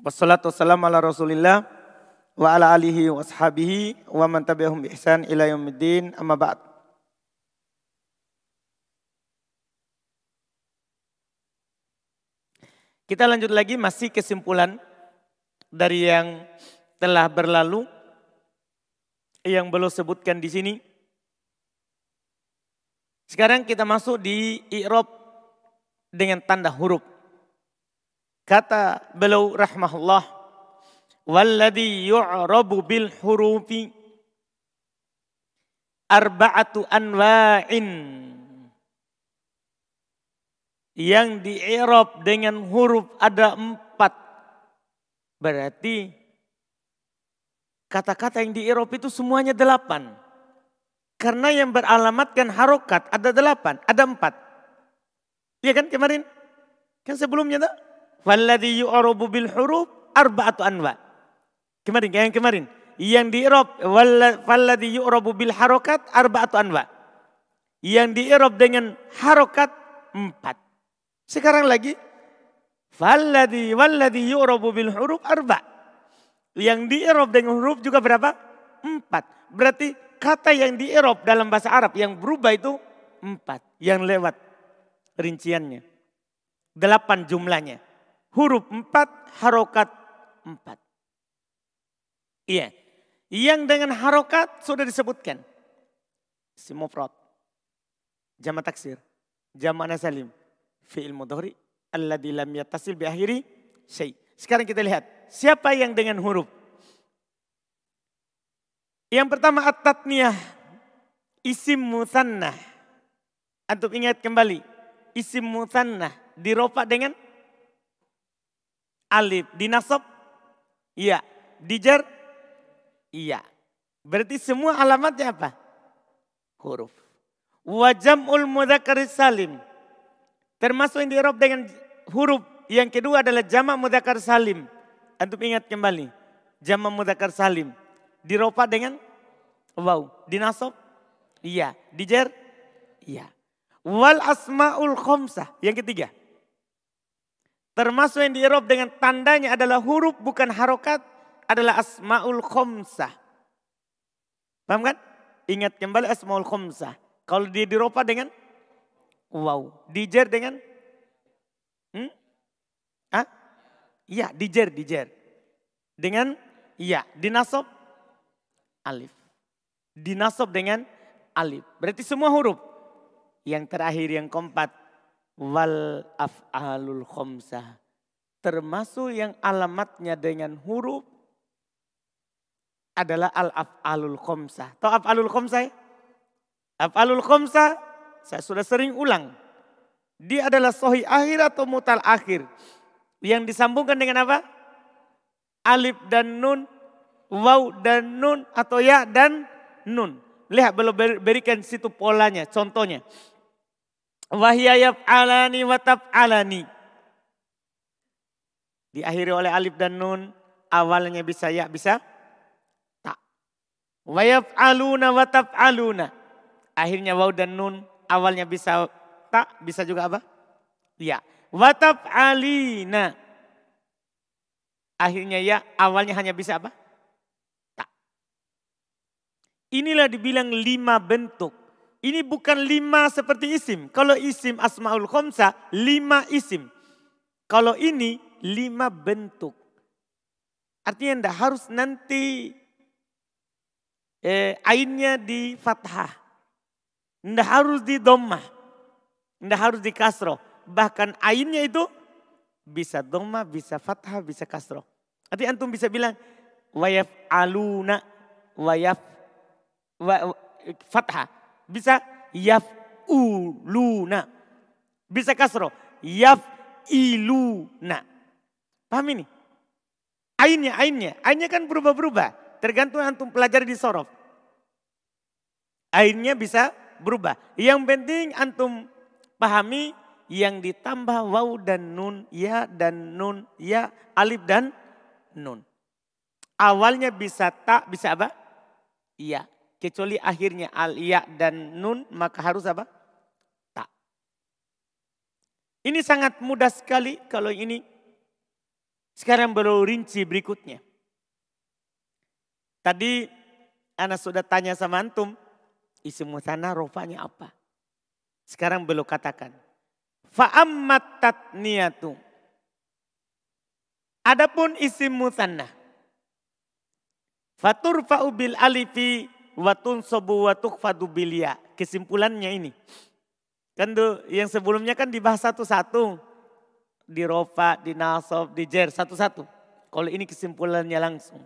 Wassalatu wassalamu ala rasulillah wa ala alihi wa ashabihi wa man tabi'ahum bi ihsan ila yaumiddin amma ba'd. Kita lanjut lagi masih kesimpulan dari yang telah berlalu yang belum sebutkan di sini. Sekarang kita masuk di i'rab dengan tanda huruf. Kata beliau rahmahullah, "Walladhi yu'rabu bil hurufi arba'atu anwa'in." Yang di'irab dengan huruf ada empat. Berarti kata-kata yang di'irab itu semuanya delapan. Karena yang beralamatkan harokat ada delapan, ada empat. Iya kan kemarin? Kan sebelumnya tak? Walladhi yu'arabu bil huruf arba'atu anwa. Kemarin, yang kemarin. Yang di i'rab walladhi yu'arabu bil harokat arba'atu anwa. Yang di i'rab dengan harokat empat. Sekarang lagi walladhi walladhi yu'arabu bil huruf arba. Yang di i'rab dengan huruf juga berapa? Empat. Berarti kata yang di i'rab dalam bahasa Arab yang berubah itu empat. Yang lewat rinciannya. Delapan jumlahnya huruf empat, harokat empat. Iya. Yang dengan harokat sudah disebutkan. Simofrot. Jama taksir. Jama nasalim. Fi'il mudhari. Alladhi lam yatasil bi akhiri syai. Sekarang kita lihat. Siapa yang dengan huruf? Yang pertama at-tatniyah. Isim mutannah. Antum ingat kembali. Isim mutannah. Diropak dengan alif. Dinasab? Iya. Dijar? Iya. Berarti semua alamatnya apa? Huruf. Wajamul mudhakar salim. Termasuk yang diirob dengan huruf. Yang kedua adalah jamak mudhakar salim. Antum ingat kembali. Jamak mudhakar salim. Diropa dengan wow. Dinasab? Iya. Dijar? Iya. Wal asma'ul khomsah. Yang ketiga. Termasuk yang di dengan tandanya adalah huruf bukan harokat. Adalah asma'ul khomsah. Paham kan? Ingat kembali asma'ul khomsah. Kalau dia diropa dengan wow. Dijer dengan hmm? Ah? Iya, dijer, dijer. Dengan iya, dinasob alif. Dinasob dengan alif. Berarti semua huruf. Yang terakhir yang keempat wal af'alul khomsah. Termasuk yang alamatnya dengan huruf adalah al af'alul khomsah. Tahu af'alul khomsah? Af'alul khomsah saya sudah sering ulang. Dia adalah sohi akhir atau mutal akhir. Yang disambungkan dengan apa? Alif dan nun, waw dan nun atau ya dan nun. Lihat belum berikan situ polanya, contohnya. Wahya yaf'alani wa taf'alani. Diakhiri oleh alif dan nun. Awalnya bisa ya, bisa tak. Wa yaf'aluna wa taf'aluna. Akhirnya waw dan nun. Awalnya bisa tak, bisa juga apa? Ya. Wa taf'alina. Akhirnya ya, awalnya hanya bisa apa? Tak. Inilah dibilang lima bentuk ini bukan lima seperti isim. Kalau isim asma'ul khomsa, lima isim. Kalau ini lima bentuk. Artinya tidak harus nanti eh, ainnya di fathah. Tidak harus di domah. Tidak harus di kasroh. Bahkan ainnya itu bisa domah, bisa fathah, bisa kasroh. Artinya antum bisa bilang wayaf aluna, wayaf wa, fathah bisa yaf'uluna. Bisa kasro. Yaf'iluna. Paham ini? Ainnya, ainnya. Ainnya kan berubah-berubah. Tergantung antum pelajari di sorof. Ainnya bisa berubah. Yang penting antum pahami yang ditambah waw dan nun, ya dan nun, ya, alif dan nun. Awalnya bisa tak, bisa apa? Iya. Kecuali akhirnya al ya dan nun maka harus apa? Tak. Ini sangat mudah sekali kalau ini Sekarang baru rinci berikutnya. Tadi anak sudah tanya sama antum, isi musana rofanya apa? Sekarang belum katakan. Fa'ammat tatniyatu. Adapun isim musanna. Fatur fa'ubil alifi watun sobu watuk fadu bilia. Kesimpulannya ini. Kan tuh yang sebelumnya kan dibahas satu-satu. Di rofa, di nasob, di jer, satu-satu. Kalau ini kesimpulannya langsung.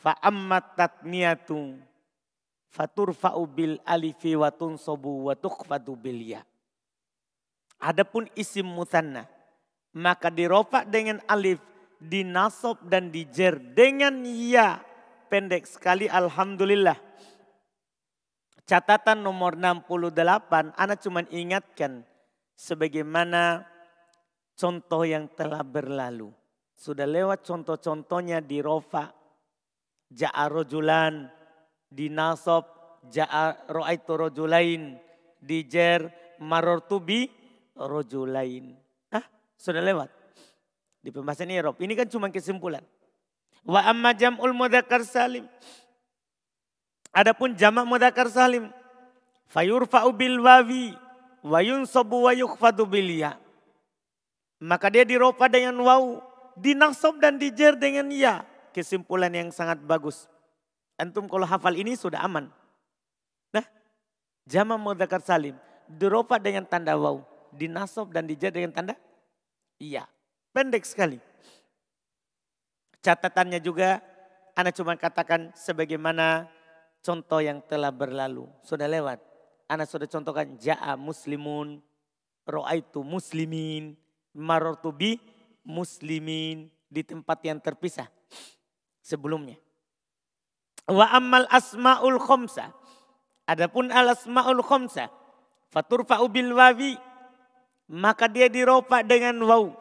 Fa'ammat tatniyatu faturfa'u bil alifi wa tunsobu wa tukhfadu bil ya. Adapun isim mutanna maka dirofa dengan alif, dinasob dan dijer dengan ya. Pendek sekali alhamdulillah. Catatan nomor 68, Ana cuma ingatkan sebagaimana contoh yang telah berlalu. Sudah lewat contoh-contohnya di rofa, ja'a rojulan, di nasab ja'a ra'aitu rajulain, di jer marartu bi rajulain. Ah, sudah lewat. Di pembahasan Eropa. Ini kan cuma kesimpulan. Wa amma jam'ul mudzakkar salim. Adapun jamak mudzakkar salim fayurfa'u bil wawi wa yunsabu wa yukhfadu bil ya. Maka dia diropa dengan waw, dinasab dan dijer dengan ya kesimpulan yang sangat bagus. Antum kalau hafal ini sudah aman. Nah, jama mudzakkar salim dirofa dengan tanda waw, dinasab dan dijar dengan tanda iya. Pendek sekali. Catatannya juga Anda cuma katakan sebagaimana contoh yang telah berlalu. Sudah lewat. Anda sudah contohkan ja'a muslimun, ro'aitu muslimin, marortu bi muslimin di tempat yang terpisah sebelumnya. Wa ammal asmaul khomsa. Adapun al asmaul khomsa. Faturfa'u bil wawi. Maka dia diropa dengan waw.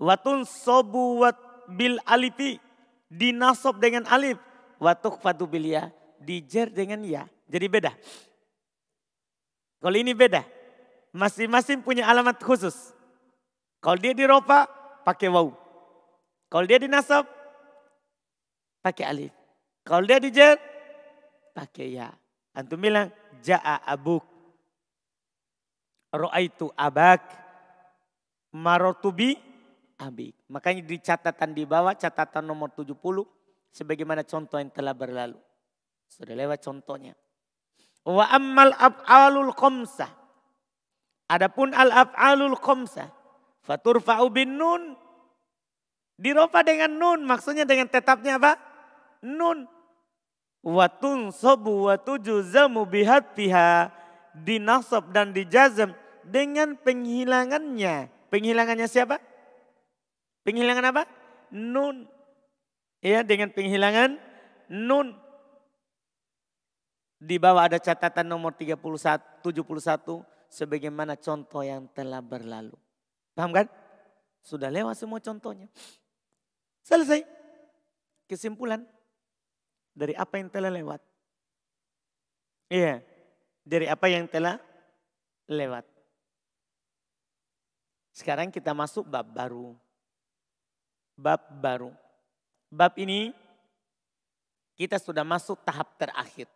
Watun sobu wat bil alifi. Dinasob dengan alif. Watuk fatu bil ya. Dijer dengan ya. Jadi beda. Kalau ini beda. Masing-masing punya alamat khusus. Kalau dia diropa pakai waw. Kalau dia dinasab pakai alif. Kalau dia dijer pakai ya. Antum bilang ja'a abuk. Ro'aitu abak. Marotubi abik. Makanya di catatan di bawah catatan nomor 70 sebagaimana contoh yang telah berlalu. Sudah lewat contohnya. Wa ammal af'alul khamsah. Adapun al af'alul khamsah faturfa'u bin nun dirofa dengan nun maksudnya dengan tetapnya apa? nun. Watun sobu watuju zamu bihatiha dinasab dan dijazam dengan penghilangannya. Penghilangannya siapa? Penghilangan apa? Nun. Ya dengan penghilangan nun. Di bawah ada catatan nomor 31, 71 sebagaimana contoh yang telah berlalu. Paham kan? Sudah lewat semua contohnya. Selesai. Kesimpulan dari apa yang telah lewat. Iya, dari apa yang telah lewat. Sekarang kita masuk bab baru. Bab baru. Bab ini kita sudah masuk tahap terakhir.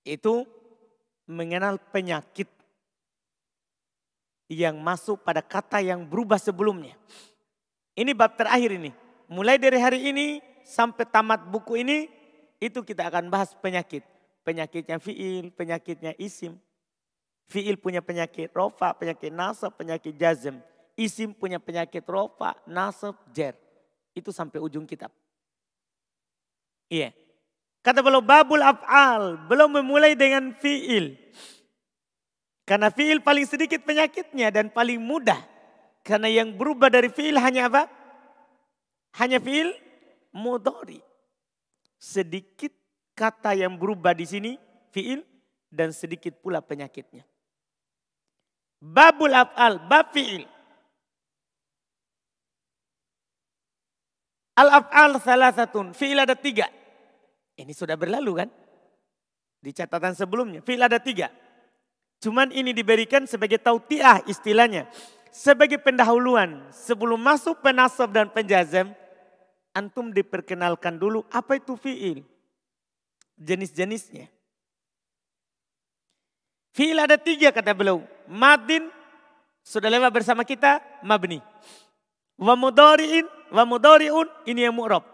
Itu mengenal penyakit yang masuk pada kata yang berubah sebelumnya. Ini bab terakhir ini. Mulai dari hari ini sampai tamat buku ini itu kita akan bahas penyakit. Penyakitnya fiil, penyakitnya isim. Fiil punya penyakit rofa, penyakit nasab, penyakit jazm. Isim punya penyakit rofa, nasab, jer. Itu sampai ujung kitab. Iya. Kata belum babul af'al, belum memulai dengan fiil. Karena fiil paling sedikit penyakitnya dan paling mudah. Karena yang berubah dari fiil hanya apa? Hanya fiil mudhari. Sedikit kata yang berubah di sini fiil dan sedikit pula penyakitnya. Babul af'al, bab fiil. Al-af'al salah satu, fiil ada tiga. Ini sudah berlalu kan? Di catatan sebelumnya, fiil ada tiga. Cuman ini diberikan sebagai tautiah istilahnya. sebagai pendahuluan sebelum masuk penasab dan penjazam, antum diperkenalkan dulu apa itu fiil. Jenis-jenisnya. Fiil ada tiga kata beliau. Madin sudah lewat bersama kita, mabni. Wa mudari'in, wa mudari'un, ini yang mu'rob.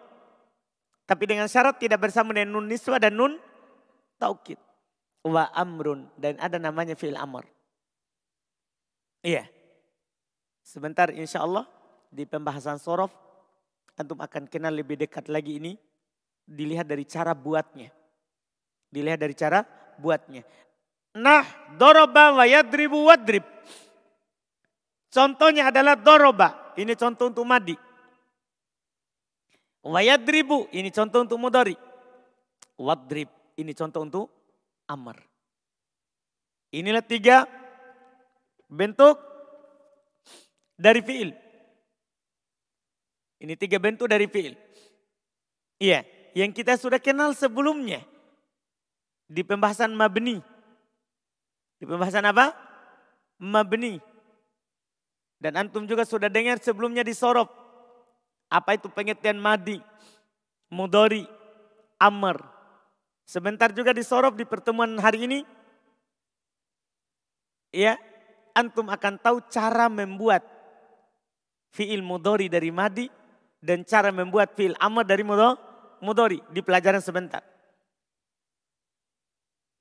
Tapi dengan syarat tidak bersama dengan nun niswa dan nun taukid. Wa amrun, dan ada namanya fi'il amr. Iya. Sebentar insya Allah di pembahasan sorof, antum akan kenal lebih dekat lagi ini. Dilihat dari cara buatnya. Dilihat dari cara buatnya. Nah, doroba wa yadribu wadrib. Contohnya adalah doroba. Ini contoh untuk madi. Wayadribu, ini contoh untuk mudari. Wadrib, ini contoh untuk amr. Inilah tiga bentuk dari fiil. Ini tiga bentuk dari fiil. Iya, yang kita sudah kenal sebelumnya. Di pembahasan mabni. Di pembahasan apa? Mabni. Dan antum juga sudah dengar sebelumnya di sorop apa itu pengertian madi, mudori, amr. Sebentar juga disorot di pertemuan hari ini. Ya, antum akan tahu cara membuat fiil mudori dari madi dan cara membuat fiil amr dari mudori di pelajaran sebentar.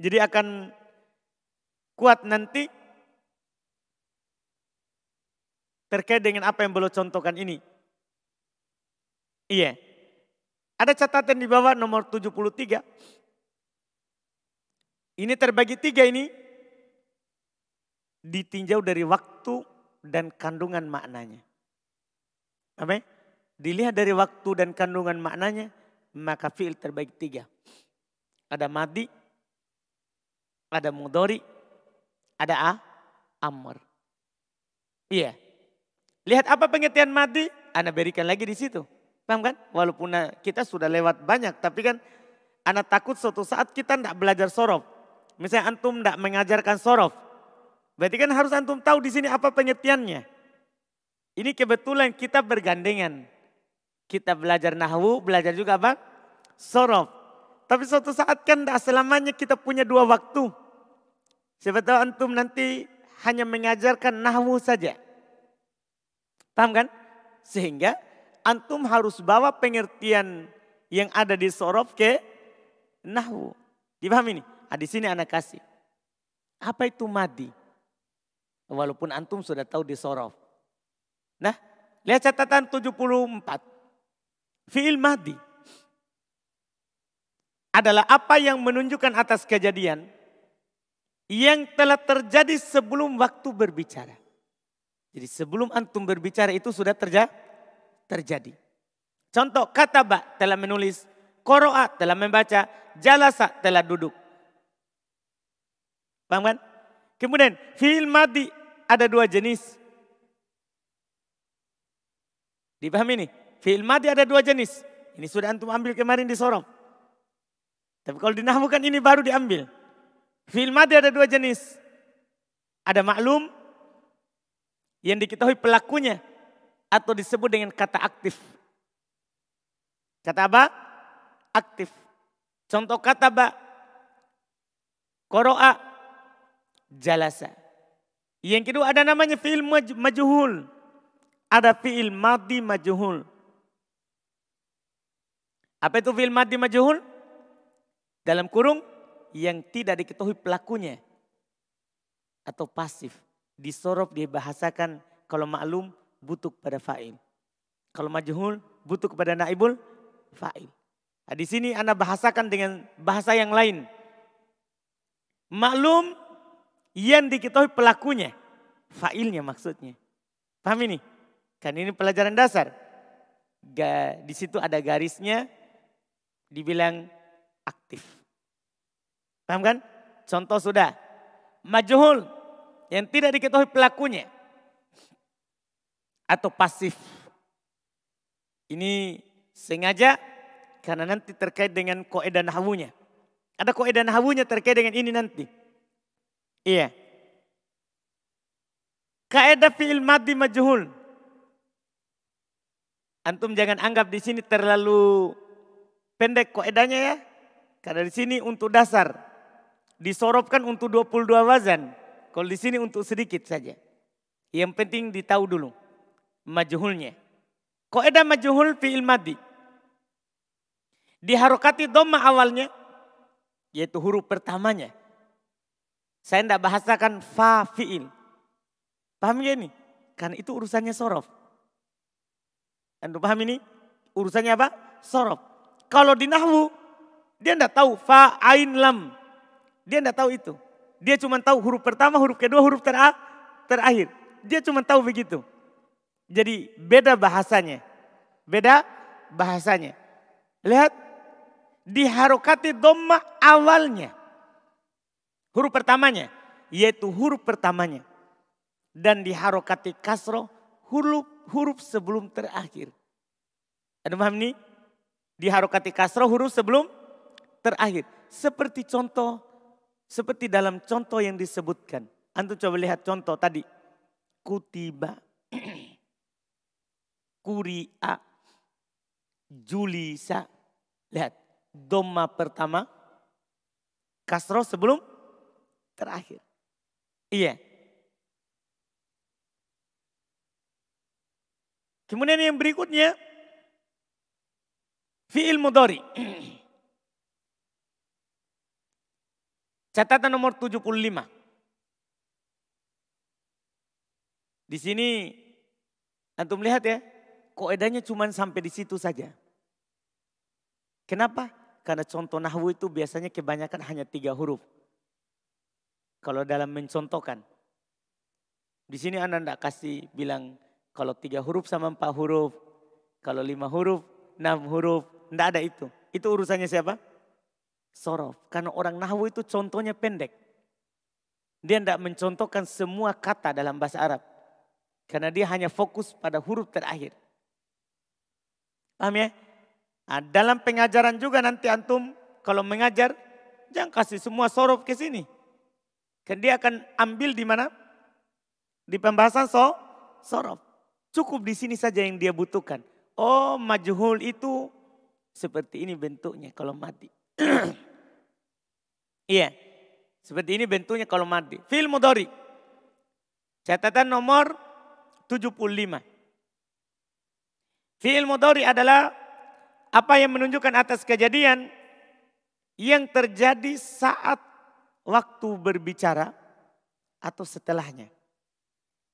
Jadi akan kuat nanti terkait dengan apa yang belum contohkan ini. Iya. Ada catatan di bawah nomor 73. Ini terbagi tiga ini. Ditinjau dari waktu dan kandungan maknanya. Apa? Dilihat dari waktu dan kandungan maknanya, maka fi'il terbagi tiga. Ada madi, ada mudori, ada a, amr. Iya. Lihat apa pengertian madi, Anda berikan lagi di situ. Paham kan? Walaupun kita sudah lewat banyak, tapi kan anak takut suatu saat kita tidak belajar sorof. Misalnya antum tidak mengajarkan sorof. Berarti kan harus antum tahu di sini apa pengertiannya. Ini kebetulan kita bergandengan. Kita belajar nahwu, belajar juga apa? Sorof. Tapi suatu saat kan tidak selamanya kita punya dua waktu. Tahu antum nanti hanya mengajarkan nahwu saja. Paham kan? Sehingga antum harus bawa pengertian yang ada di sorof ke nahwu. Dipahami ini? Ah, di sini anak kasih. Apa itu madi? Walaupun antum sudah tahu di sorof. Nah, lihat catatan 74. Fi'il madi adalah apa yang menunjukkan atas kejadian yang telah terjadi sebelum waktu berbicara. Jadi sebelum antum berbicara itu sudah terjadi terjadi. Contoh kata kataba telah menulis, koroa telah membaca, jalasa telah duduk. Paham kan? Kemudian fi'il madi ada dua jenis. Dipahami ini? Fi'il madi ada dua jenis. Ini sudah antum ambil kemarin di sorong. Tapi kalau dinahmukan ini baru diambil. Fi'il madi ada dua jenis. Ada maklum yang diketahui pelakunya atau disebut dengan kata aktif. Kata apa? Aktif. Contoh kata ba. Koro'a jalasa. Yang kedua ada namanya fi'il majhul. Ada fi'il madi majhul. Apa itu fi'il madi majhul? Dalam kurung yang tidak diketahui pelakunya. Atau pasif. Disorop dibahasakan kalau maklum butuh pada fa'il. Kalau majhul butuh kepada naibul fa'il. Nah, di sini Anda bahasakan dengan bahasa yang lain. Maklum yang diketahui pelakunya. Fa'ilnya maksudnya. Paham ini? Kan ini pelajaran dasar. Di situ ada garisnya dibilang aktif. Paham kan? Contoh sudah. Majhul yang tidak diketahui pelakunya atau pasif. Ini sengaja karena nanti terkait dengan koedah nahwunya. Ada koedah nahwunya terkait dengan ini nanti. Iya. Kaidah fi'il madi majhul. Antum jangan anggap di sini terlalu pendek kaidahnya ya. Karena di sini untuk dasar. Disorobkan untuk 22 wazan. Kalau di sini untuk sedikit saja. Yang penting ditahu dulu majhulnya. Kaidah majhul fi'il madi. Diharokati doma awalnya yaitu huruf pertamanya. Saya tidak bahasakan fa fi'il. Paham ya ini? Karena itu urusannya sorof. Anda paham ini? Urusannya apa? Sorof. Kalau di nahwu, dia tidak tahu fa, ain, lam. Dia tidak tahu itu. Dia cuma tahu huruf pertama, huruf kedua, huruf terakhir. Dia cuma tahu begitu. Jadi beda bahasanya. Beda bahasanya. Lihat, diharokati doma awalnya. Huruf pertamanya, yaitu huruf pertamanya dan diharokati kasro huruf huruf sebelum terakhir. Ada paham ini? Diharokati kasro huruf sebelum terakhir. Seperti contoh, seperti dalam contoh yang disebutkan. Antum coba lihat contoh tadi. Kutiba, kuria, julisa. Lihat, doma pertama, kasro sebelum terakhir. Iya, Kemudian yang berikutnya fiil mudhari. Catatan nomor 75. Di sini antum lihat ya, koedanya cuma sampai di situ saja. Kenapa? Karena contoh nahwu itu biasanya kebanyakan hanya tiga huruf. Kalau dalam mencontohkan. Di sini anda tidak kasih bilang kalau tiga huruf sama empat huruf. Kalau lima huruf, enam huruf. Tidak ada itu. Itu urusannya siapa? Sorof. Karena orang Nahwu itu contohnya pendek. Dia tidak mencontohkan semua kata dalam bahasa Arab. Karena dia hanya fokus pada huruf terakhir. Paham ya? Nah, dalam pengajaran juga nanti antum kalau mengajar jangan kasih semua sorof ke sini. Kan dia akan ambil di mana? Di pembahasan so, sorof. Cukup di sini saja yang dia butuhkan. Oh majhul itu seperti ini bentuknya kalau mati. iya, seperti ini bentuknya kalau mati. Fil mudori. Catatan nomor 75. Fi'il mudori adalah apa yang menunjukkan atas kejadian yang terjadi saat waktu berbicara atau setelahnya.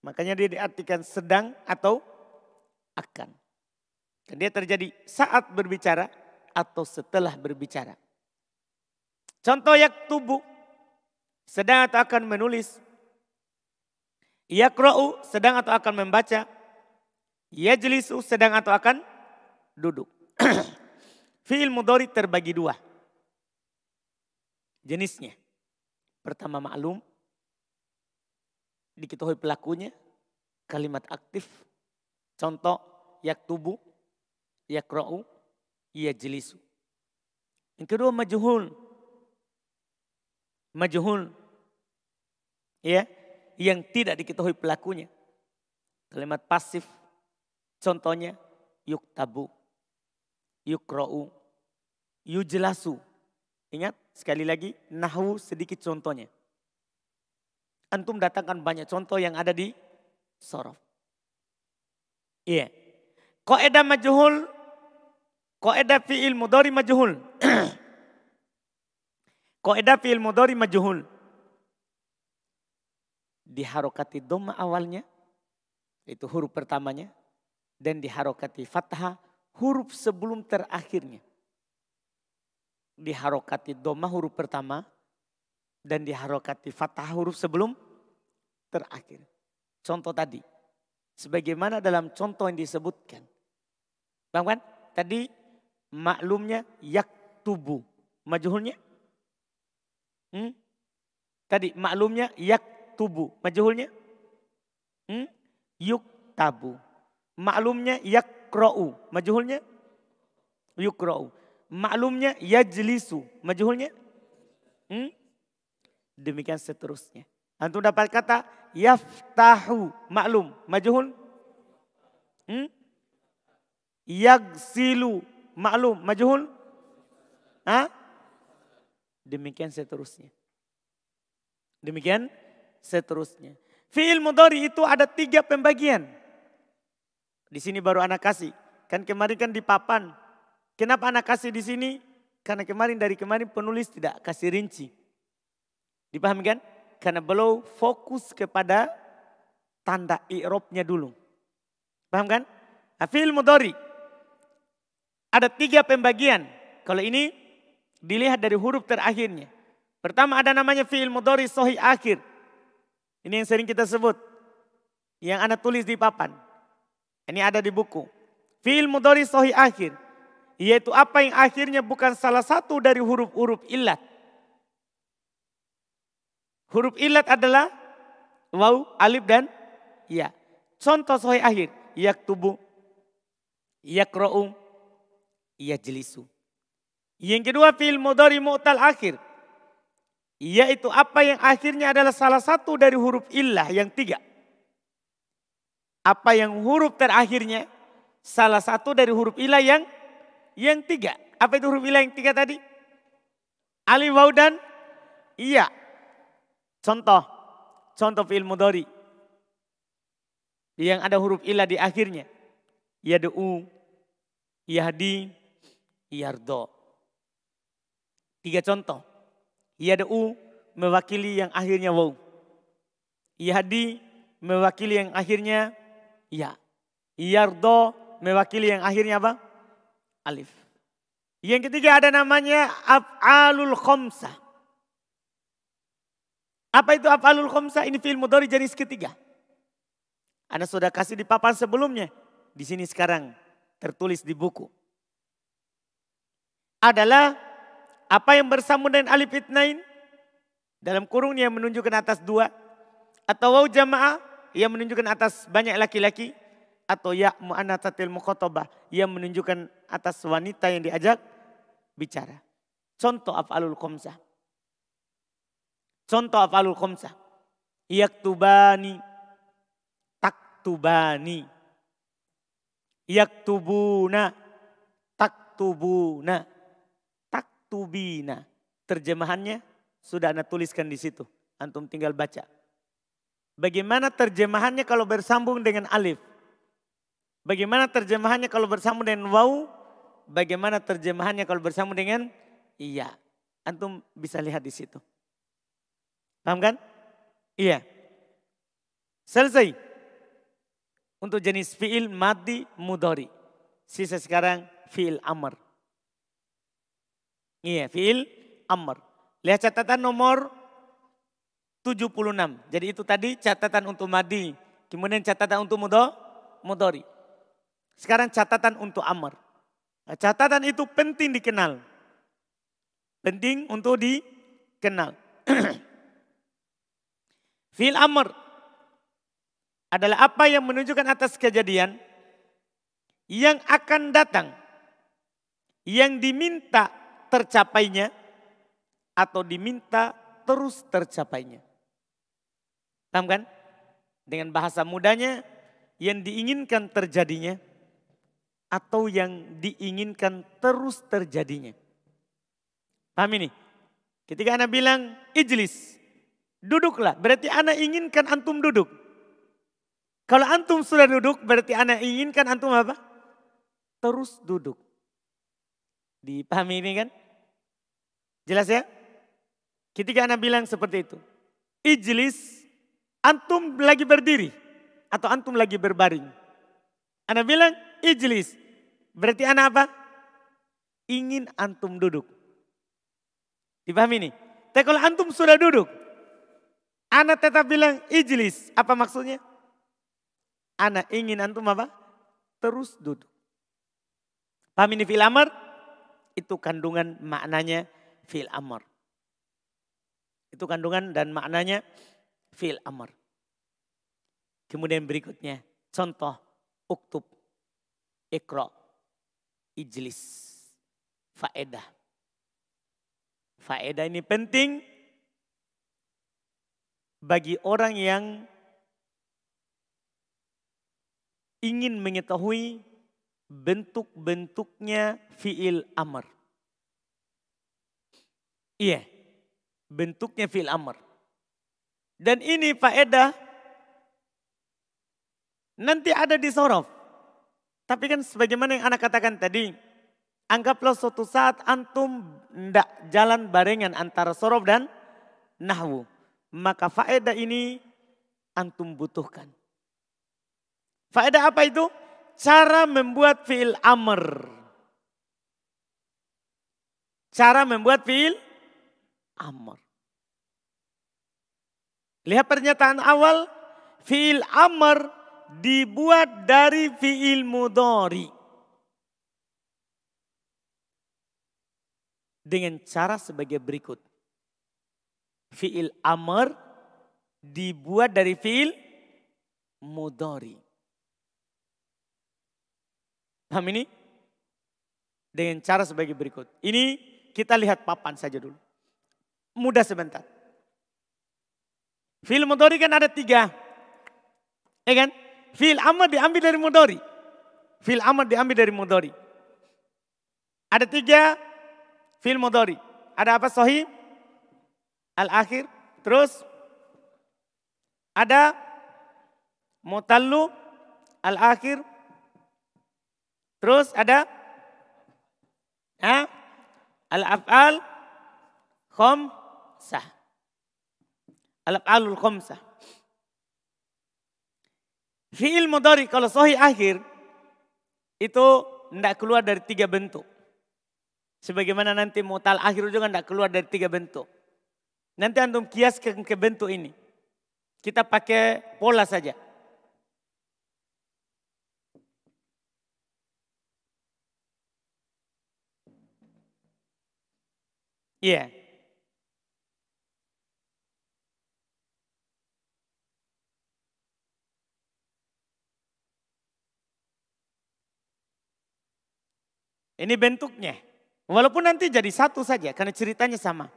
Makanya dia diartikan sedang atau akan. Dan dia terjadi saat berbicara atau setelah berbicara. Contoh yak tubuh sedang atau akan menulis. Yakra'u sedang atau akan membaca. Yajlisu sedang atau akan duduk. Fi'il mudori terbagi dua. Jenisnya. Pertama maklum, diketahui pelakunya, kalimat aktif, contoh yak tubuh, yak ro'u, ia jelisu. Yang kedua majuhul. Majuhul. Ya, yang tidak diketahui pelakunya. Kalimat pasif, contohnya yuk tabu, yuk ro'u, jelasu. Ingat sekali lagi, nahu sedikit contohnya. Antum datangkan banyak contoh yang ada di sorof. Iya. Koedah majhul, koedah fi'il mudori majhul. koedah fi'il mudori majhul. Diharokati doma awalnya, itu huruf pertamanya. Dan diharokati fathah, huruf sebelum terakhirnya. Diharokati doma huruf pertama, dan diharokati fathah huruf sebelum terakhir. Contoh tadi, sebagaimana dalam contoh yang disebutkan. Bang kan? Tadi maklumnya yak tubuh. Majuhulnya? Hmm? Tadi maklumnya yak tubuh. Majuhulnya? Hmm? Yuk tabu. Maklumnya yak kro'u. Majuhulnya? Yuk kro'u. Maklumnya yajlisu. Majuhulnya? Hmm? Demikian seterusnya. Antum dapat kata yaftahu, maklum, majuhun. Hmm? Yagsilu, maklum, majuhun. Hah? Demikian seterusnya. Demikian seterusnya. Fi'il mudhari itu ada tiga pembagian. Di sini baru anak kasih. Kan kemarin kan di papan. Kenapa anak kasih di sini? Karena kemarin dari kemarin penulis tidak kasih rinci. Dipahami kan? Karena belum fokus kepada tanda i'robnya dulu. Paham kan? Afil mudori. Ada tiga pembagian. Kalau ini dilihat dari huruf terakhirnya. Pertama ada namanya fi'il mudori sohi akhir. Ini yang sering kita sebut. Yang anak tulis di papan. Ini ada di buku. Fi'il mudori sohi akhir. Yaitu apa yang akhirnya bukan salah satu dari huruf-huruf ilat. Huruf ilat adalah waw, alif dan ya. Contoh sahih akhir, yaktubu, yakra'u, yajlisu. Yang kedua fil mudhari mu'tal akhir. Yaitu apa yang akhirnya adalah salah satu dari huruf illah yang tiga. Apa yang huruf terakhirnya salah satu dari huruf ilah yang yang tiga. Apa itu huruf ilah yang tiga tadi? Alif, waw dan iya. Contoh, contoh fi'il mudhari yang ada huruf ilah di akhirnya. Yad'u, yahdi, yardo. Tiga contoh. Yad'u mewakili yang akhirnya waw. Yahdi mewakili yang akhirnya ya. Yardo mewakili yang akhirnya apa? Alif. Yang ketiga ada namanya af'alul khomsah. Apa itu afalul khomsa? Ini fi'il mudhari jenis ketiga. Anda sudah kasih di papan sebelumnya. Di sini sekarang tertulis di buku. Adalah apa yang bersambung dengan alif itnain. Dalam kurung yang menunjukkan atas dua. Atau waw jamaah yang menunjukkan atas banyak laki-laki. Atau ya mu'anatatil mukhotobah yang menunjukkan atas wanita yang diajak bicara. Contoh afalul khomsah. Contoh afalul khomsah. Yaktubani. Taktubani. Yaktubuna. Taktubuna. Taktubina. Terjemahannya sudah Anda tuliskan di situ. Antum tinggal baca. Bagaimana terjemahannya kalau bersambung dengan alif? Bagaimana terjemahannya kalau bersambung dengan waw? Bagaimana terjemahannya kalau bersambung dengan iya? Antum bisa lihat di situ. Paham kan? Iya. Selesai. Untuk jenis fi'il madi mudori. Sisa sekarang fi'il amr. Iya, fi'il amr. Lihat catatan nomor 76. Jadi itu tadi catatan untuk madi. Kemudian catatan untuk mudo, mudori. Sekarang catatan untuk amr. Nah, catatan itu penting dikenal. Penting untuk dikenal. Fil amr adalah apa yang menunjukkan atas kejadian yang akan datang. Yang diminta tercapainya atau diminta terus tercapainya. Paham kan? Dengan bahasa mudanya yang diinginkan terjadinya atau yang diinginkan terus terjadinya. Paham ini? Ketika Anda bilang ijlis, Duduklah, berarti anak inginkan antum duduk. Kalau antum sudah duduk, berarti anak inginkan antum apa? Terus duduk. Dipahami ini kan? Jelas ya? Ketika anak bilang seperti itu. Ijlis, antum lagi berdiri. Atau antum lagi berbaring. Anak bilang ijlis. Berarti anak apa? Ingin antum duduk. Dipahami ini? Tapi kalau antum sudah duduk, Anak tetap bilang ijlis. Apa maksudnya? Anak ingin antum apa? Terus duduk. Paham ini fil amr? Itu kandungan maknanya fil amr. Itu kandungan dan maknanya fil amr. Kemudian berikutnya contoh uktub, ikro, ijlis, faedah. Faedah ini penting bagi orang yang ingin mengetahui bentuk-bentuknya fiil amr. Iya, bentuknya fiil amr. Dan ini faedah nanti ada di sorof. Tapi kan sebagaimana yang anak katakan tadi, anggaplah suatu saat antum tidak jalan barengan antara sorof dan nahwu. Maka faedah ini antum butuhkan. Faedah apa itu? Cara membuat fiil amr. Cara membuat fiil amr. Lihat pernyataan awal, fiil amr dibuat dari fiil mudori. Dengan cara sebagai berikut. Fiil amr dibuat dari fiil mudori. Paham ini? Dengan cara sebagai berikut. Ini kita lihat papan saja dulu. Mudah sebentar. Fil mudori kan ada tiga. Ya kan? Fil amr diambil dari mudori. Fil amr diambil dari mudori. Ada tiga fil mudori. Ada apa sohi? Al-akhir. Terus ada mutallu al-akhir. Terus ada al-af'al khamsah. Al-af'alul khamsah. Fi'il mudari kalau sahih akhir itu tidak keluar dari tiga bentuk. Sebagaimana nanti mutal akhir juga tidak keluar dari tiga bentuk. Nanti antum kiaskan ke bentuk ini. Kita pakai pola saja. Iya. Yeah. Ini bentuknya. Walaupun nanti jadi satu saja karena ceritanya sama.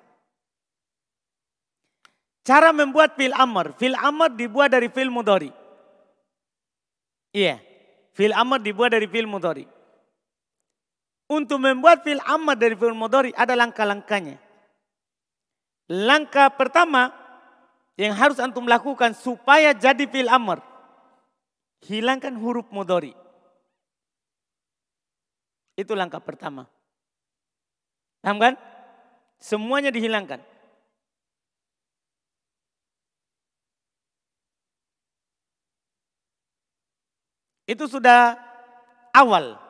Cara membuat fil amr. Fil amr dibuat dari fil mudori. Iya. Fil amr dibuat dari fil mudori. Untuk membuat fil amr dari fil mudori ada langkah-langkahnya. Langkah pertama yang harus antum lakukan supaya jadi fil amr. Hilangkan huruf mudori. Itu langkah pertama. Paham kan? Semuanya dihilangkan. Itu sudah awal.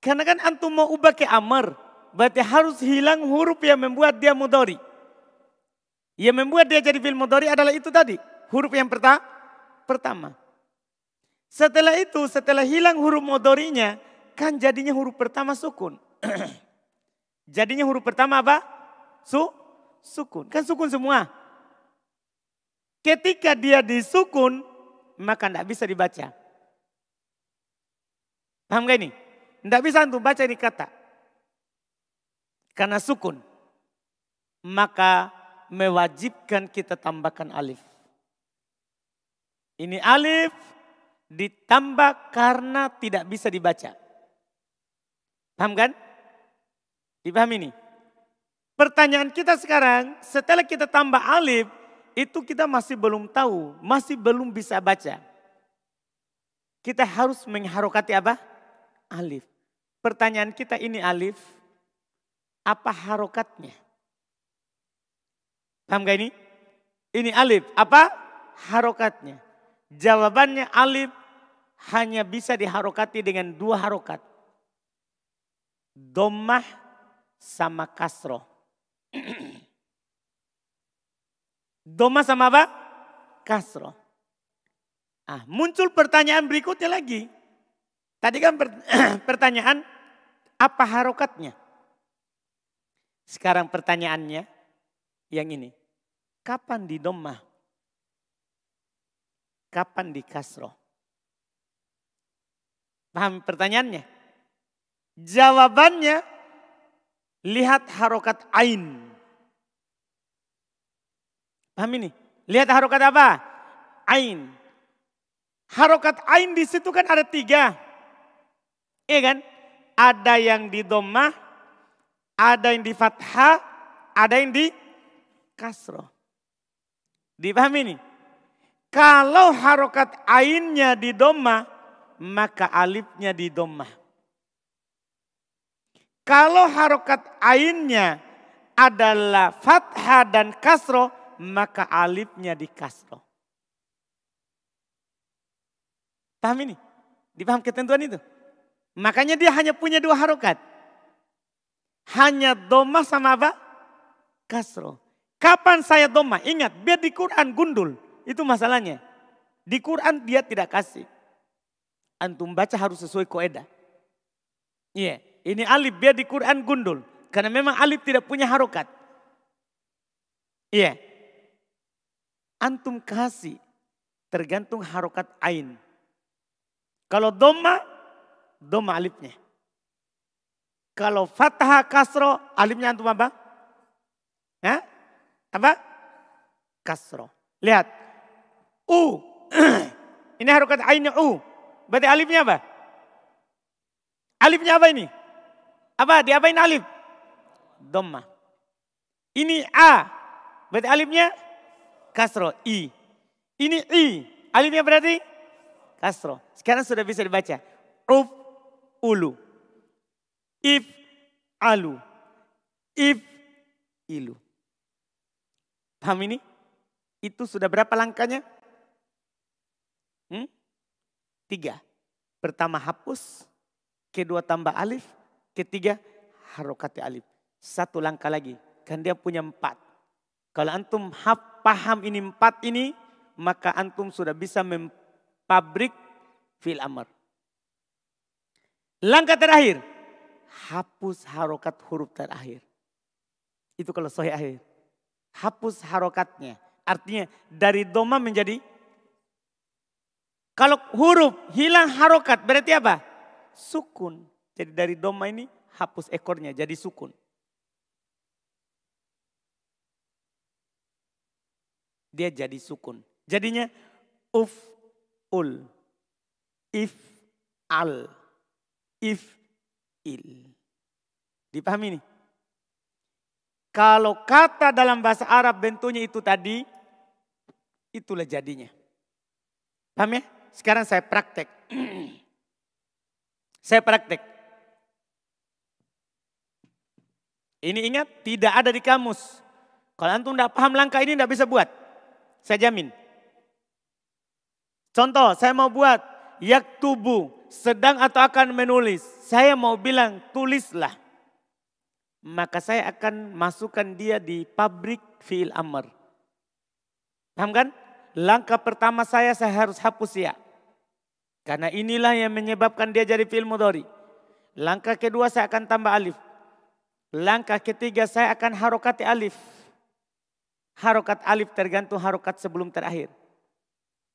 Karena kan antum mau ubah ke amar. Berarti harus hilang huruf yang membuat dia mudori. Yang membuat dia jadi fil mudori adalah itu tadi. Huruf yang pertama. pertama. Setelah itu, setelah hilang huruf mudorinya, Kan jadinya huruf pertama sukun. jadinya huruf pertama apa? Su, sukun. Kan sukun semua. Ketika dia disukun, maka tidak bisa dibaca. Paham gak ini? Tidak bisa untuk baca ini kata. Karena sukun. Maka mewajibkan kita tambahkan alif. Ini alif ditambah karena tidak bisa dibaca. Paham kan? Dipahami ini? Pertanyaan kita sekarang, setelah kita tambah alif, itu kita masih belum tahu, masih belum bisa baca. Kita harus mengharokati apa? Alif. Pertanyaan kita ini alif, apa harokatnya? Paham gak ini? Ini alif, apa? Harokatnya. Jawabannya alif hanya bisa diharokati dengan dua harokat. Domah sama kasro. Domah sama apa? Kasro. Ah, muncul pertanyaan berikutnya lagi. Tadi kan pertanyaan apa harokatnya? Sekarang pertanyaannya yang ini. Kapan di domah? Kapan di kasro? Paham pertanyaannya? Jawabannya lihat harokat ain. Paham ini? Lihat harokat apa? Ain. Harokat ain di situ kan ada tiga. Iya kan? Ada yang di domah, ada yang di fathah, ada yang di kasroh. Dipahami nih? Kalau harokat ainnya di domah, maka alifnya di domah. Kalau harokat ainnya adalah fathah dan kasroh, maka alifnya di kasroh. Paham ini? Dipaham ketentuan itu? Makanya dia hanya punya dua harokat. Hanya domah sama apa? Kasroh. Kapan saya domah? Ingat, biar di Quran gundul. Itu masalahnya. Di Quran dia tidak kasih. Antum baca harus sesuai koedah. Iya, yeah. ini alif biar di Quran gundul. Karena memang alif tidak punya harokat. Iya. Yeah. Antum kasih tergantung harokat ain. Kalau doma, doma alifnya. Kalau fathah kasro, alifnya antum apa? Ya? Apa? Kasro. Lihat, U. ini harokat ainnya U. Berarti alifnya apa? Alifnya apa ini? Apa? Diapain alif? Dhamma. Ini A. Berarti alifnya kasro. I. Ini I. Alifnya berarti kasro. Sekarang sudah bisa dibaca. Uf ulu. If alu. If ilu. Paham ini? Itu sudah berapa langkahnya? Hmm? Tiga. Pertama hapus, kedua tambah alif, ketiga harokat alif. Satu langkah lagi, kan dia punya empat. Kalau antum hap, paham ini empat ini, maka antum sudah bisa mempabrik fil amr. Langkah terakhir, hapus harokat huruf terakhir. Itu kalau sohi akhir. Hapus harokatnya. Artinya dari doma menjadi kalau huruf hilang harokat berarti apa? Sukun. Jadi dari doma ini hapus ekornya jadi sukun. Dia jadi sukun. Jadinya uf ul if al if il. Dipahami nih? Kalau kata dalam bahasa Arab bentuknya itu tadi, itulah jadinya. Paham ya? Sekarang saya praktek. saya praktek. Ini ingat, tidak ada di kamus. Kalau antum tidak paham langkah ini tidak bisa buat. Saya jamin. Contoh, saya mau buat yak tubuh, sedang atau akan menulis. Saya mau bilang tulislah. Maka saya akan masukkan dia di pabrik fi'il amr. Paham kan? Langkah pertama saya, saya harus hapus ya. Karena inilah yang menyebabkan dia jadi fi'il mudhari. Langkah kedua saya akan tambah alif. Langkah ketiga saya akan harokati alif. Harokat alif tergantung harokat sebelum terakhir.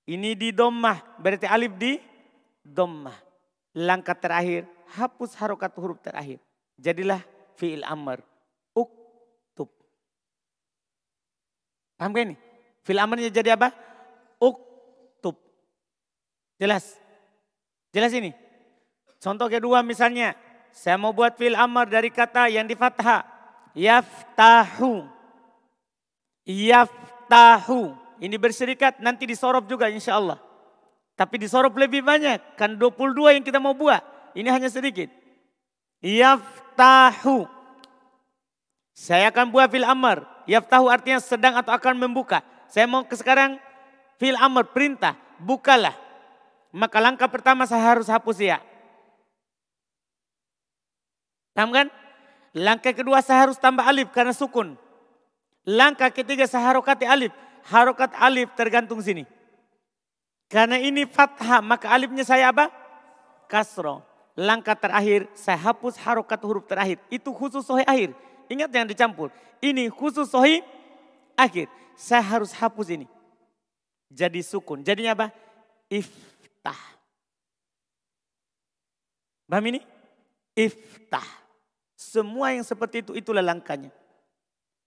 Ini di dommah, berarti alif di dommah. Langkah terakhir, hapus harokat huruf terakhir. Jadilah fi'il amr. Uktub. Paham gak ini? Fi'il amrnya jadi apa? Uktub. Jelas? Jelas ini? Contoh kedua misalnya, saya mau buat fil amr dari kata yang di fathah. Yaftahu. Yaftahu. Ini berserikat nanti disorop juga insya Allah. Tapi disorop lebih banyak. Kan 22 yang kita mau buat. Ini hanya sedikit. Yaftahu. Saya akan buat fil amr. Yaftahu artinya sedang atau akan membuka. Saya mau ke sekarang fil amr perintah. Bukalah. Maka langkah pertama saya harus hapus ya. Paham kan? Langkah kedua saya harus tambah alif karena sukun. Langkah ketiga saya harokati alif. Harokat alif tergantung sini. Karena ini fathah maka alifnya saya apa? Kasro. Langkah terakhir saya hapus harokat huruf terakhir. Itu khusus sohi akhir. Ingat jangan dicampur. Ini khusus sohi akhir. Saya harus hapus ini. Jadi sukun. Jadinya apa? If iftah. Paham ini? Iftah. Semua yang seperti itu, itulah langkahnya.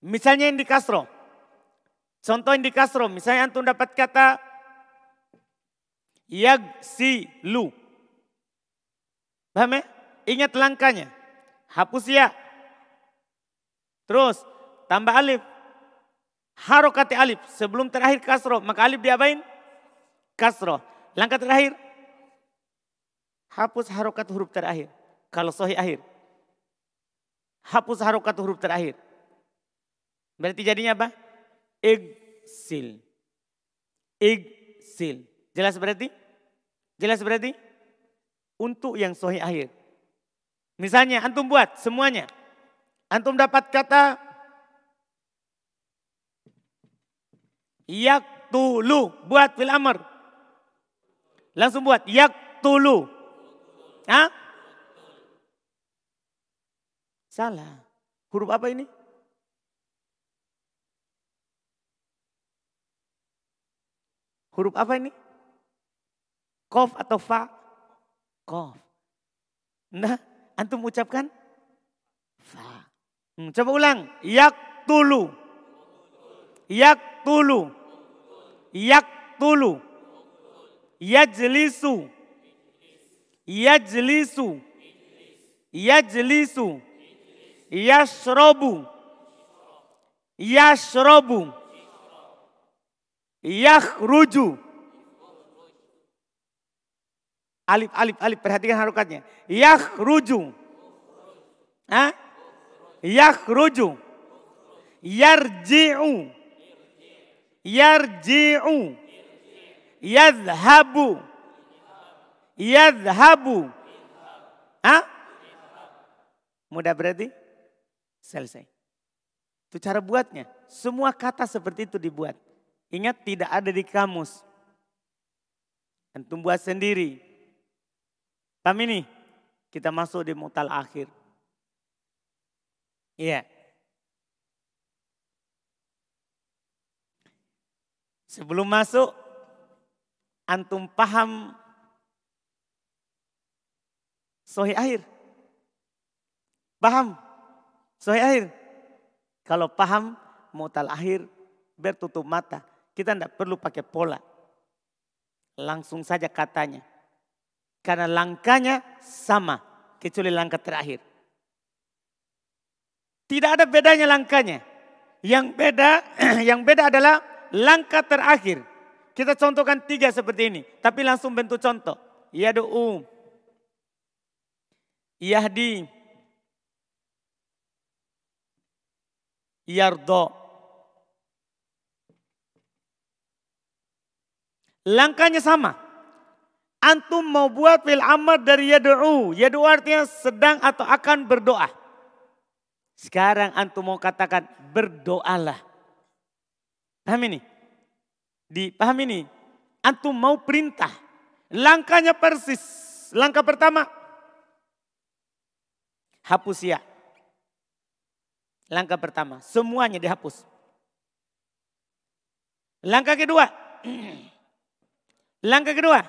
Misalnya yang di kasro. Contoh di kasro, misalnya antum dapat kata yagsilu. Paham ya? Ingat langkahnya. Hapus ya. Terus tambah alif. Harokati alif. Sebelum terakhir kasro. Maka alif diapain? Kasro. Langkah terakhir. Hapus harokat huruf terakhir. Kalau sohi akhir. Hapus harokat huruf terakhir. Berarti jadinya apa? Igsil. Igsil. Jelas berarti? Jelas berarti? Untuk yang sohi akhir. Misalnya antum buat semuanya. Antum dapat kata yaktulu. Buat fil amr. Langsung buat yaktulu. Hah? Salah. Huruf apa ini? Huruf apa ini? Kof atau fa? Kof. Nah, antum ucapkan fa. Hmm, coba ulang. Yak tulu. Yak tulu. Yak tulu. Yajlisu. Yajlisu. Yajlisu. Yashrobu. Yashrobu. Yakhruju. Alif, alif, alif. Perhatikan harokatnya. Yakhruju. Hah? Yakhruju. Yarji'u. Yarji'u. Yadhabu. Yadhabu. Hah? Mudah berarti? Selesai. Itu cara buatnya. Semua kata seperti itu dibuat. Ingat tidak ada di kamus. Antum buat sendiri. Paham ini? Kita masuk di mutal akhir. Iya. Sebelum masuk, antum paham sohi akhir. Paham? Sohi akhir. Kalau paham mutal akhir, bertutup mata. Kita tidak perlu pakai pola. Langsung saja katanya. Karena langkahnya sama. Kecuali langkah terakhir. Tidak ada bedanya langkahnya. Yang beda, yang beda adalah langkah terakhir. Kita contohkan tiga seperti ini. Tapi langsung bentuk contoh. Yadu'u. Yahdi. Yardo. Langkahnya sama. Antum mau buat fil amr dari yadu'u. Yadu'u artinya sedang atau akan berdoa. Sekarang antum mau katakan berdoalah. Paham ini? Dipaham ini? Antum mau perintah. Langkahnya persis. Langkah pertama. Hapus ya. Langkah pertama. Semuanya dihapus. Langkah kedua. Langkah kedua,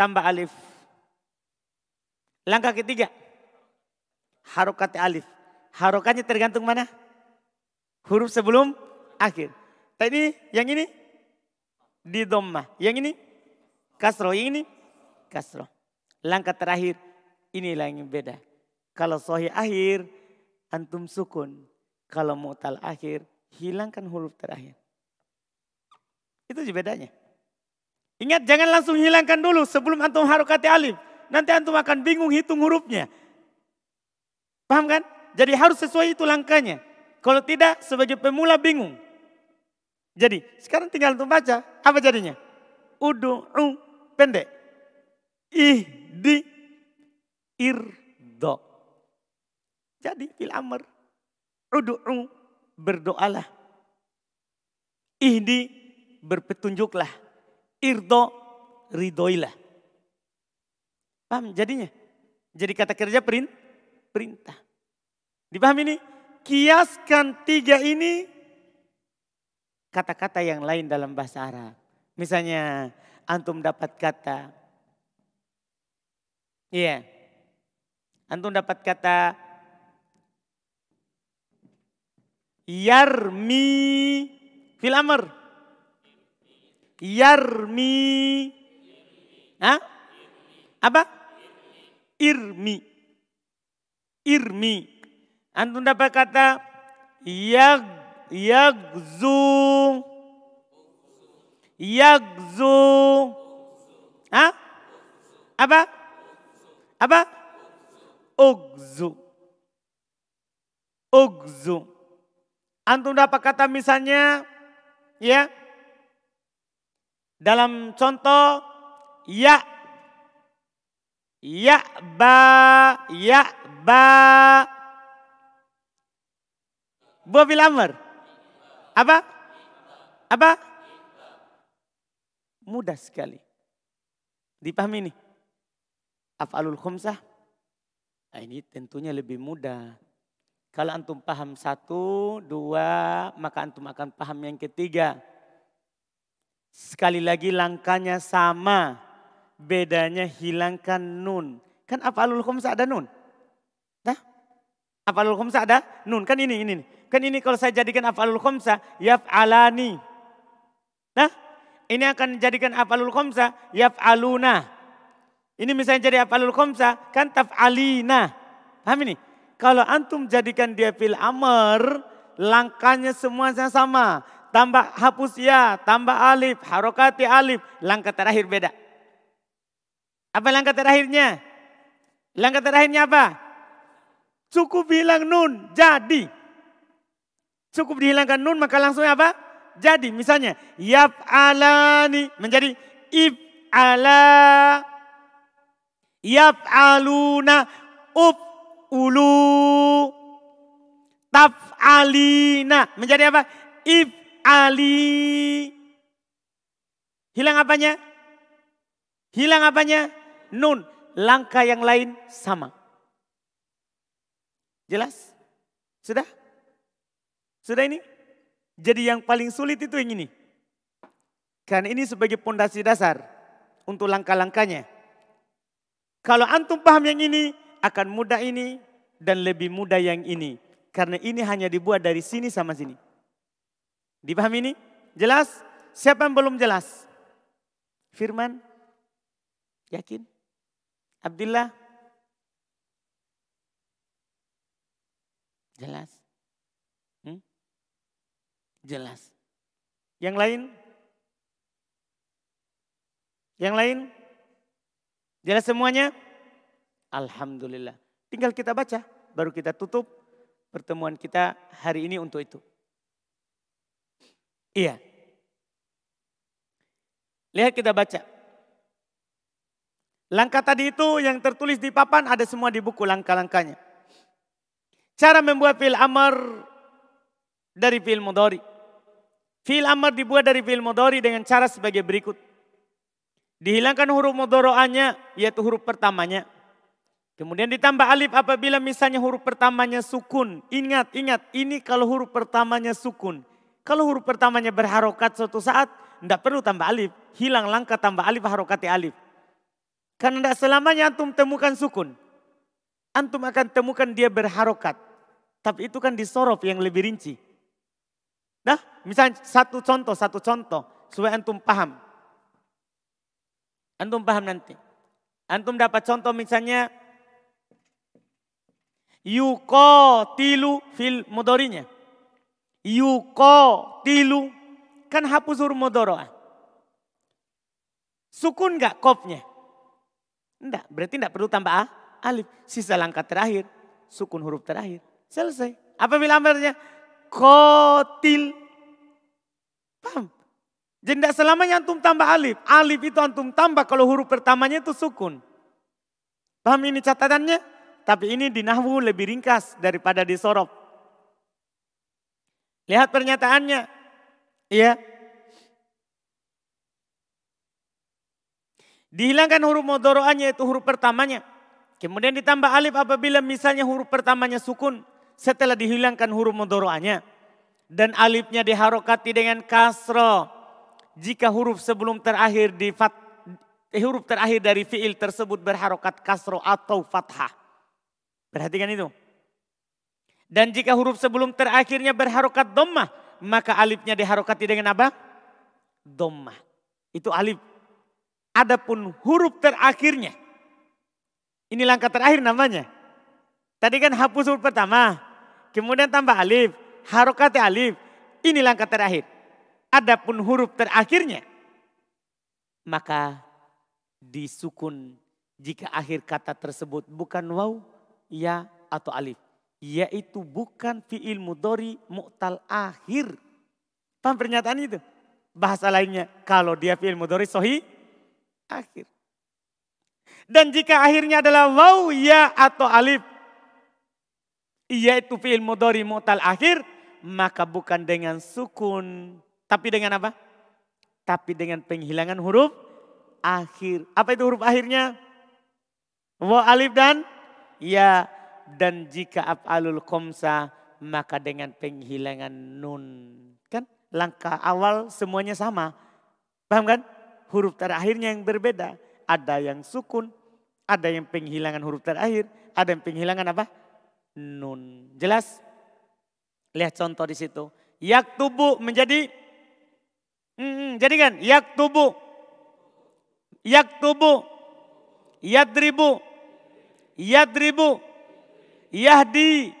tambah alif. Langkah ketiga, harokat alif. Harokatnya tergantung mana? Huruf sebelum akhir. Tadi yang ini di domah. Yang ini kasro. Yang ini kasro. Langkah terakhir inilah yang beda. Kalau sohi akhir antum sukun. Kalau mutal akhir hilangkan huruf terakhir. Itu bedanya. Ingat jangan langsung hilangkan dulu sebelum antum harokati alif. Nanti antum akan bingung hitung hurufnya. Paham kan? Jadi harus sesuai itu langkahnya. Kalau tidak sebagai pemula bingung. Jadi sekarang tinggal antum baca. Apa jadinya? Udu'u pendek. Ihdi irdo. Jadi fil amr. Udu'u berdoalah. Ihdi berpetunjuklah irdo ridoilah. Paham jadinya? Jadi kata kerja perintah. Dipahami ini? Kiaskan tiga ini kata-kata yang lain dalam bahasa Arab. Misalnya antum dapat kata Iya. Yeah. Antum dapat kata yarmi Fil amr. Yarmi. Hah? Apa? Irmi. Irmi. Antum dapat kata yag yagzu. Yagzu. Hah? Apa? Apa? Ugzu. Ugzu. Antum dapat kata misalnya ya dalam contoh ya ya ba ya ba. Buah bil amr apa? Apa? Mudah sekali. Dipahami ini afalul khumsah. Nah, ini tentunya lebih mudah. Kalau antum paham satu, dua, maka antum akan paham yang ketiga. Sekali lagi langkahnya sama. Bedanya hilangkan nun. Kan afalul khumsa ada nun. Nah, afalul khumsa ada nun. Kan ini, ini. Kan ini kalau saya jadikan afalul khumsa, yaf'alani. Nah, ini akan jadikan afalul khumsa, yaf'aluna. Ini misalnya jadi afalul khumsa, kan taf'alina. Paham ini? Kalau antum jadikan dia fil amr, langkahnya semuanya sama. Tambah hapus ya, tambah alif, harokati alif. Langkah terakhir beda. Apa langkah terakhirnya? Langkah terakhirnya apa? Cukup bilang nun, jadi. Cukup dihilangkan nun maka langsung apa? Jadi misalnya yap alani menjadi ib ala yap aluna up ulu taf'alina menjadi apa? Ali Hilang apanya? Hilang apanya? Nun. Langkah yang lain sama. Jelas? Sudah? Sudah ini? Jadi yang paling sulit itu yang ini. Karena ini sebagai pondasi dasar untuk langkah-langkahnya. Kalau antum paham yang ini, akan mudah ini dan lebih mudah yang ini. Karena ini hanya dibuat dari sini sama sini. Dipahami ini? Jelas? Siapa yang belum jelas? Firman? Yakin? Abdullah? Jelas? Hmm? Jelas. Yang lain? Yang lain? Jelas semuanya? Alhamdulillah. Tinggal kita baca, baru kita tutup pertemuan kita hari ini untuk itu. Iya. Lihat kita baca. Langkah tadi itu yang tertulis di papan ada semua di buku langkah-langkahnya. Cara membuat fil amar dari fil mudori. Fil amar dibuat dari fil mudori dengan cara sebagai berikut. Dihilangkan huruf mudoro'anya yaitu huruf pertamanya. Kemudian ditambah alif apabila misalnya huruf pertamanya sukun. Ingat, ingat, ini kalau huruf pertamanya sukun. Kalau huruf pertamanya berharokat suatu saat, tidak perlu tambah alif. Hilang langkah tambah alif harokati alif. Karena tidak selamanya antum temukan sukun. Antum akan temukan dia berharokat. Tapi itu kan disorof yang lebih rinci. Nah, misalnya satu contoh, satu contoh. Supaya antum paham. Antum paham nanti. Antum dapat contoh misalnya Yuko tilu fil mudorinya. Yuko tilu. Kan hapus huruf mudoroah. Sukun gak kopnya? Enggak, berarti enggak perlu tambah a, alif. Sisa langkah terakhir, sukun huruf terakhir. Selesai. Apa bilang? Kotil. Paham? Jadi tidak selamanya antum tambah alif. Alif itu antum tambah kalau huruf pertamanya itu sukun. Paham ini catatannya? Tapi ini di nahwu lebih ringkas daripada di sorof. Lihat pernyataannya. Iya. Dihilangkan huruf mudoro'annya itu huruf pertamanya. Kemudian ditambah alif apabila misalnya huruf pertamanya sukun. Setelah dihilangkan huruf mudoro'annya. Dan alifnya diharokati dengan kasro. Jika huruf sebelum terakhir di fat, eh, huruf terakhir dari fiil tersebut berharokat kasro atau fathah. Perhatikan itu. Dan jika huruf sebelum terakhirnya berharokat dhammah, maka alifnya diharokati dengan apa? Dommah. Itu alif. Adapun huruf terakhirnya. Ini langkah terakhir namanya. Tadi kan hapus huruf pertama. Kemudian tambah alif. Harokati alif. Ini langkah terakhir. Adapun huruf terakhirnya. Maka disukun jika akhir kata tersebut bukan waw, ya atau alif. Yaitu bukan fi'il mudori mu'tal akhir. Paham pernyataan itu? Bahasa lainnya, kalau dia fi'il mudori sohi, akhir. Dan jika akhirnya adalah waw, ya atau alif. Yaitu fi'il mudori mu'tal akhir, maka bukan dengan sukun. Tapi dengan apa? Tapi dengan penghilangan huruf akhir. Apa itu huruf akhirnya? Wa alif dan ya dan jika af'alul komsa maka dengan penghilangan nun. Kan langkah awal semuanya sama. Paham kan? Huruf terakhirnya yang berbeda. Ada yang sukun, ada yang penghilangan huruf terakhir, ada yang penghilangan apa? Nun. Jelas? Lihat contoh di situ. Yak tubuh menjadi hmm, jadi kan yak tubuh yak tubuh yadribu yadribu, yahdi,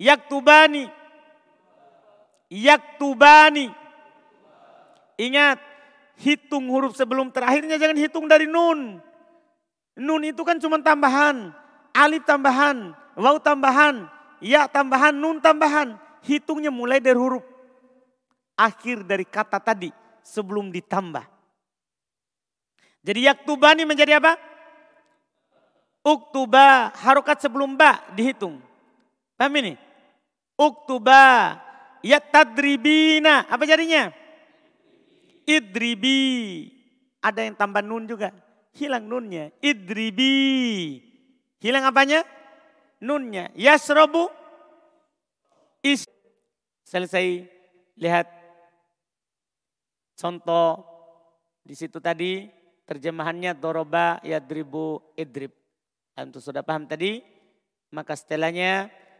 yaktubani, yaktubani. Ingat, hitung huruf sebelum terakhirnya jangan hitung dari nun. Nun itu kan cuma tambahan, alif tambahan, waw tambahan, ya tambahan, nun tambahan. Hitungnya mulai dari huruf akhir dari kata tadi sebelum ditambah. Jadi yaktubani menjadi apa? Uktuba, harokat sebelum ba dihitung. Paham ini? Uktuba, ya tadribina. Apa jadinya? Idribi. Ada yang tambah nun juga. Hilang nunnya. Idribi. Hilang apanya? Nunnya. Yasrobu. Is. Selesai. Lihat. Contoh. Di situ tadi terjemahannya doroba yadribu idrib. Antum sudah paham tadi? Maka setelahnya